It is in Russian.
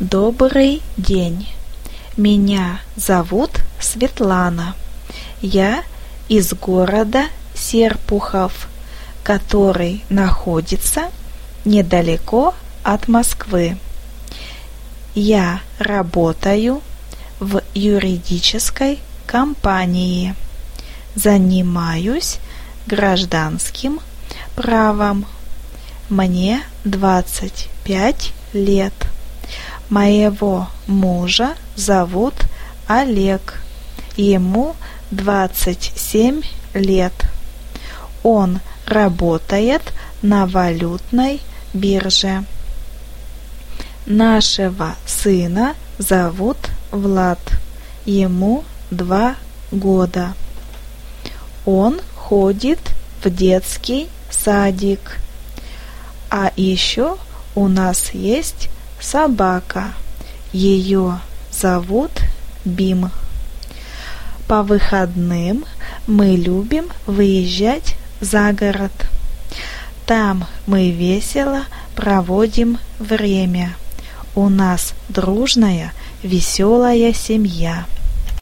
Добрый день. Меня зовут Светлана. Я из города Серпухов, который находится недалеко от Москвы. Я работаю в юридической компании. Занимаюсь гражданским правом. Мне 25 лет. Моего мужа зовут Олег. Ему 27 лет. Он работает на валютной бирже. Нашего сына зовут Влад. Ему два года. Он ходит в детский садик. А еще у нас есть собака. Ее зовут Бим. По выходным мы любим выезжать за город. Там мы весело проводим время. У нас дружная, веселая семья.